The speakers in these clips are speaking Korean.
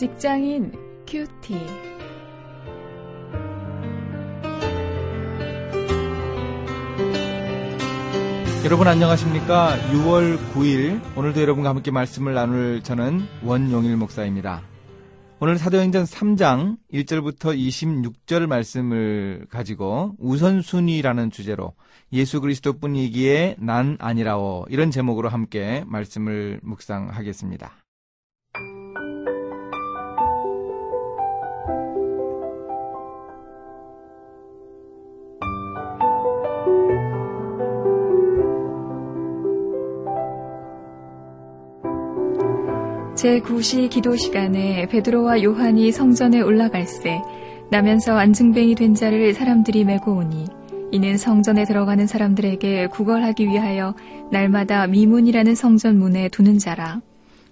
직장인 큐티. 여러분 안녕하십니까? 6월 9일 오늘도 여러분과 함께 말씀을 나눌 저는 원용일 목사입니다. 오늘 사도행전 3장 1절부터 26절 말씀을 가지고 우선순위라는 주제로 예수 그리스도뿐이기에 난 아니라오 이런 제목으로 함께 말씀을 묵상하겠습니다. 제9시 기도 시간에 베드로와 요한이 성전에 올라갈새 나면서 안증뱅이 된 자를 사람들이 메고 오니 이는 성전에 들어가는 사람들에게 구걸하기 위하여 날마다 미문이라는 성전 문에 두는 자라.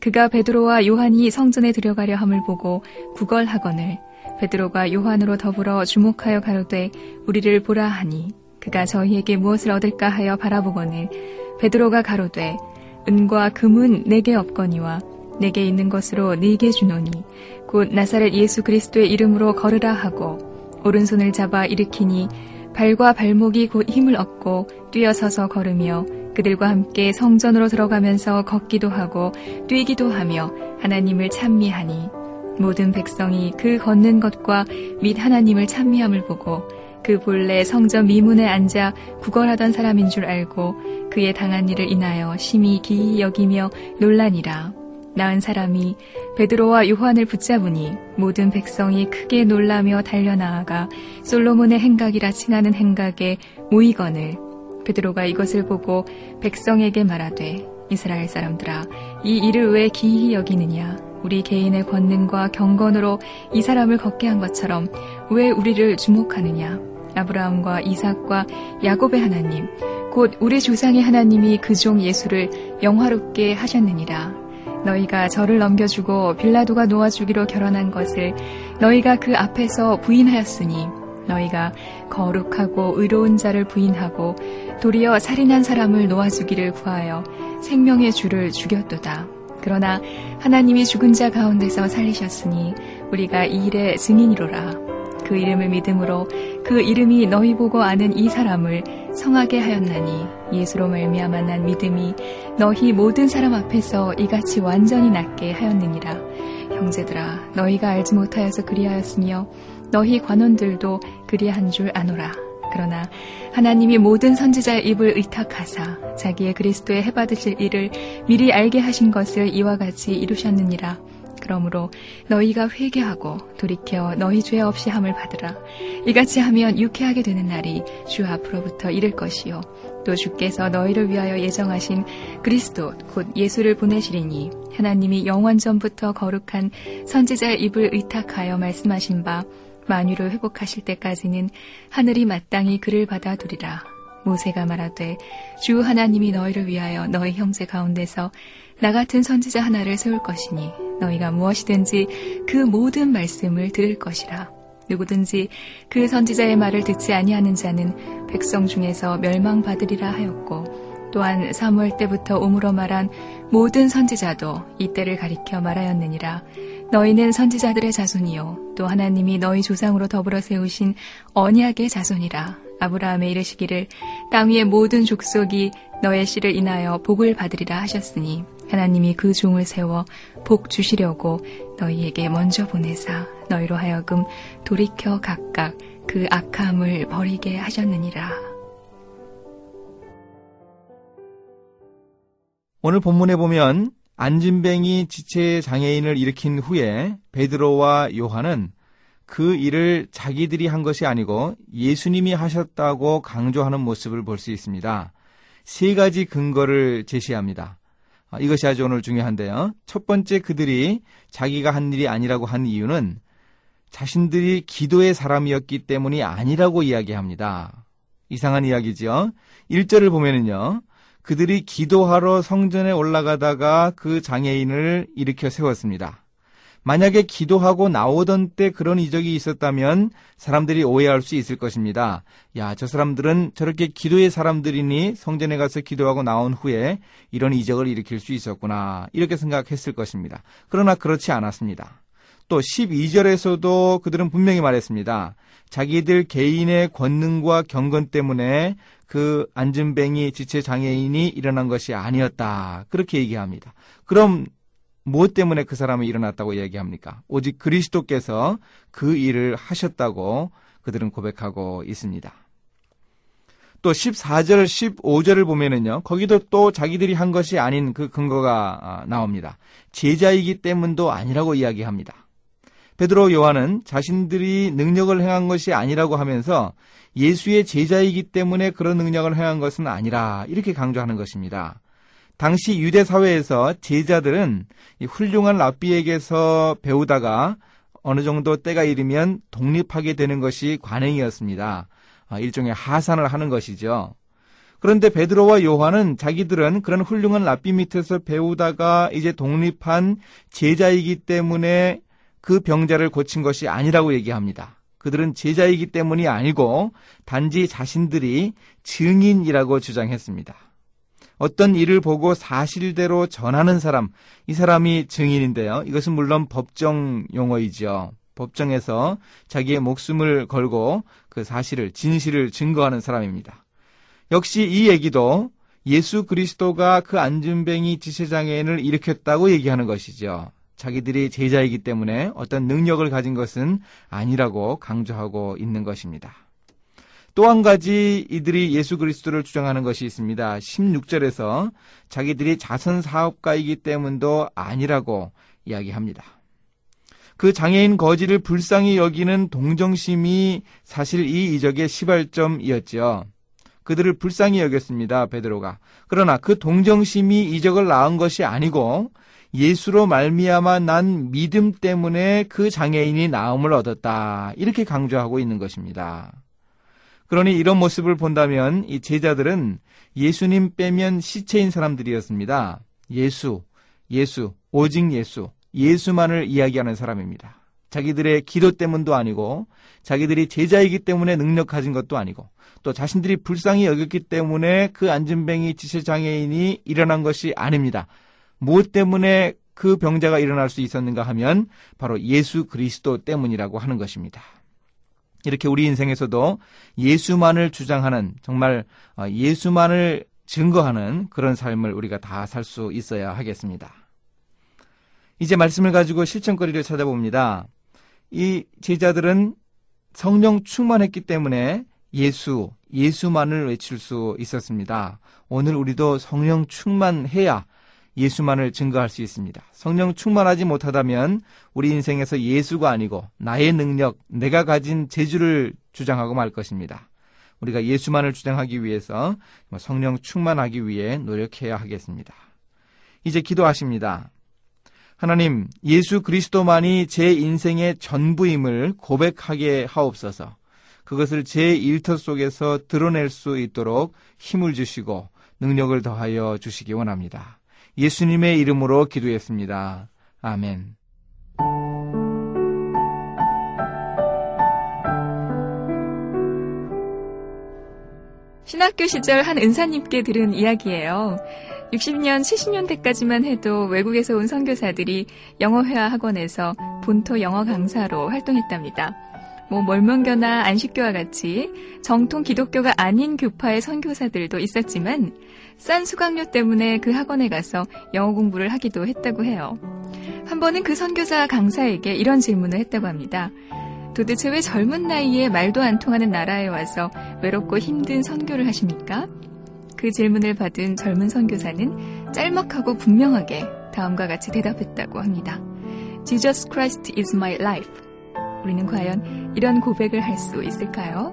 그가 베드로와 요한이 성전에 들어가려 함을 보고 구걸하거늘 베드로가 요한으로 더불어 주목하여 가로되 우리를 보라 하니 그가 저희에게 무엇을 얻을까 하여 바라보거늘 베드로가 가로되 은과 금은 내게 없거니와 내게 있는 것으로 네게 주노니 곧 나사렛 예수 그리스도의 이름으로 걸으라 하고 오른손을 잡아 일으키니 발과 발목이 곧 힘을 얻고 뛰어서서 걸으며 그들과 함께 성전으로 들어가면서 걷기도 하고 뛰기도 하며 하나님을 찬미하니 모든 백성이 그 걷는 것과 및 하나님을 찬미함을 보고 그 본래 성전 미문에 앉아 구걸하던 사람인 줄 알고 그의 당한 일을 인하여 심히 기이 여기며 논란이라. 나은 사람이 베드로와 요한을 붙잡으니 모든 백성이 크게 놀라며 달려나아가 솔로몬의 행각이라 칭하는 행각에 모이거늘 베드로가 이것을 보고 백성에게 말하되 이스라엘 사람들아 이 일을 왜 기이히 여기느냐? 우리 개인의 권능과 경건으로 이 사람을 걷게 한 것처럼 왜 우리를 주목하느냐? 아브라함과 이삭과 야곱의 하나님 곧 우리 조상의 하나님이 그 종 예수를 영화롭게 하셨느니라 너희가 저를 넘겨주고 빌라도가 놓아주기로 결혼한 것을 너희가 그 앞에서 부인하였으니 너희가 거룩하고 의로운 자를 부인하고 도리어 살인한 사람을 놓아주기를 구하여 생명의 주를 죽였도다. 그러나 하나님이 죽은 자 가운데서 살리셨으니 우리가 이 일의 증인이로라. 그 이름을 믿음으로 그 이름이 너희 보고 아는 이 사람을 성하게 하였나니 예수로 말미암아 난 믿음이 너희 모든 사람 앞에서 이같이 완전히 낫게 하였느니라. 형제들아 너희가 알지 못하여서 그리하였으며 너희 관원들도 그리한 줄 아노라. 그러나 하나님이 모든 선지자의 입을 의탁하사 자기의 그리스도의 해받으실 일을 미리 알게 하신 것을 이와 같이 이루셨느니라 그러므로 너희가 회개하고 돌이켜 너희 죄 없이 함을 받으라. 이같이 하면 유쾌하게 되는 날이 주 앞으로부터 이를 것이요. 또 주께서 너희를 위하여 예정하신 그리스도 곧 예수를 보내시리니 하나님이 영원 전부터 거룩한 선지자의 입을 의탁하여 말씀하신 바 만유를 회복하실 때까지는 하늘이 마땅히 그를 받아두리라. 모세가 말하되 주 하나님이 너희를 위하여 너희 형제 가운데서 나 같은 선지자 하나를 세울 것이니 너희가 무엇이든지 그 모든 말씀을 들을 것이라. 누구든지 그 선지자의 말을 듣지 아니하는 자는 백성 중에서 멸망받으리라 하였고 또한 사무엘 때부터 오므로 말한 모든 선지자도 이때를 가리켜 말하였느니라. 너희는 선지자들의 자손이요 또 하나님이 너희 조상으로 더불어 세우신 언약의 자손이라. 아브라함의 이르시기를 땅 위의 모든 족속이 너의 씨를 인하여 복을 받으리라 하셨으니 하나님이 그 종을 세워 복 주시려고 너희에게 먼저 보내사 너희로 하여금 돌이켜 각각 그 악함을 버리게 하셨느니라. 오늘 본문에 보면 안진뱅이 지체 장애인을 일으킨 후에 베드로와 요한은 그 일을 자기들이 한 것이 아니고 예수님이 하셨다고 강조하는 모습을 볼 수 있습니다. 세 가지 근거를 제시합니다. 아, 이것이 아주 오늘 중요한데요. 첫 번째 그들이 자기가 한 일이 아니라고 한 이유는 자신들이 기도의 사람이었기 때문이 아니라고 이야기합니다. 이상한 이야기죠. 1절을 보면은요. 그들이 기도하러 성전에 올라가다가 그 장애인을 일으켜 세웠습니다. 만약에 기도하고 나오던 때 그런 이적이 있었다면 사람들이 오해할 수 있을 것입니다. 야, 저 사람들은 저렇게 기도의 사람들이니 성전에 가서 기도하고 나온 후에 이런 이적을 일으킬 수 있었구나. 이렇게 생각했을 것입니다. 그러나 그렇지 않았습니다. 또 12절에서도 그들은 분명히 말했습니다. 자기들 개인의 권능과 경건 때문에 그 안진뱅이 지체 장애인이 일어난 것이 아니었다. 그렇게 얘기합니다. 그럼 무엇 때문에 그 사람이 일어났다고 얘기합니까? 오직 그리스도께서 그 일을 하셨다고 그들은 고백하고 있습니다. 또 14절, 15절을 보면은요, 거기도 또 자기들이 한 것이 아닌 그 근거가 아, 나옵니다. 제자이기 때문도 아니라고 이야기합니다. 베드로 요한은 자신들이 능력을 행한 것이 아니라고 하면서 예수의 제자이기 때문에 그런 능력을 행한 것은 아니라 이렇게 강조하는 것입니다. 당시 유대 사회에서 제자들은 훌륭한 랍비에게서 배우다가 어느 정도 때가 이르면 독립하게 되는 것이 관행이었습니다. 아, 일종의 하산을 하는 것이죠. 그런데 베드로와 요한은 자기들은 그런 훌륭한 랍비 밑에서 배우다가 이제 독립한 제자이기 때문에 그 병자를 고친 것이 아니라고 얘기합니다. 그들은 제자이기 때문이 아니고 단지 자신들이 증인이라고 주장했습니다. 어떤 일을 보고 사실대로 전하는 사람, 이 사람이 증인인데요. 이것은 물론 법정 용어이죠. 법정에서 자기의 목숨을 걸고 그 사실을, 진실을 증거하는 사람입니다. 역시 이 얘기도 예수 그리스도가 그 안준뱅이 지체장애인을 일으켰다고 얘기하는 것이죠. 자기들이 제자이기 때문에 어떤 능력을 가진 것은 아니라고 강조하고 있는 것입니다. 또 한 가지 이들이 예수 그리스도를 주장하는 것이 있습니다. 16절에서 자기들이 자선 사업가이기 때문도 아니라고 이야기합니다. 그 장애인 거지를 불쌍히 여기는 동정심이 사실 이 이적의 시발점이었지요. 그들을 불쌍히 여겼습니다. 베드로가. 그러나 그 동정심이 이적을 낳은 것이 아니고 예수로 말미암아 난 믿음 때문에 그 장애인이 나음을 얻었다. 이렇게 강조하고 있는 것입니다. 그러니 이런 모습을 본다면 이 제자들은 예수님 빼면 시체인 사람들이었습니다. 예수, 예수, 오직 예수, 예수만을 이야기하는 사람입니다. 자기들의 기도 때문도 아니고 자기들이 제자이기 때문에 능력 가진 것도 아니고 또 자신들이 불쌍히 여겼기 때문에 그 안진뱅이 지체장애인이 일어난 것이 아닙니다. 무엇 때문에 그 병자가 일어날 수 있었는가 하면 바로 예수 그리스도 때문이라고 하는 것입니다. 이렇게 우리 인생에서도 예수만을 주장하는 정말 어, 예수만을 증거하는 그런 삶을 우리가 다 살 수 있어야 하겠습니다. 이제 말씀을 가지고 실천거리를 찾아봅니다. 이 제자들은 성령 충만했기 때문에 예수, 예수만을 외칠 수 있었습니다. 오늘 우리도 성령 충만해야 예수만을 증거할 수 있습니다. 성령 충만하지 못하다면 우리 인생에서 예수가 아니고 나의 능력, 내가 가진 재주를 주장하고 말 것입니다. 우리가 예수만을 주장하기 위해서 성령 충만하기 위해 노력해야 하겠습니다. 이제 기도하십니다. 하나님, 예수 그리스도만이 제 인생의 전부임을 고백하게 하옵소서. 그것을 제 일터 속에서 드러낼 수 있도록 힘을 주시고 능력을 더하여 주시기 원합니다. 예수님의 이름으로 기도했습니다. 아멘. 신학교 시절 한 은사님께 들은 이야기예요. 60년, 70년대까지만 해도 외국에서 온 선교사들이 영어회화 학원에서 본토 영어 강사로 활동했답니다. 뭐 멀명교나 안식교와 같이 정통 기독교가 아닌 교파의 선교사들도 있었지만 싼 수강료 때문에 그 학원에 가서 영어 공부를 하기도 했다고 해요. 한 번은 그 선교사 강사에게 이런 질문을 했다고 합니다. 도대체 왜 젊은 나이에 말도 안 통하는 나라에 와서 외롭고 힘든 선교를 하십니까? 그 질문을 받은 젊은 선교사는 짤막하고 분명하게 다음과 같이 대답했다고 합니다. Jesus Christ is my life. 우리는 과연 이런 고백을 할 수 있을까요?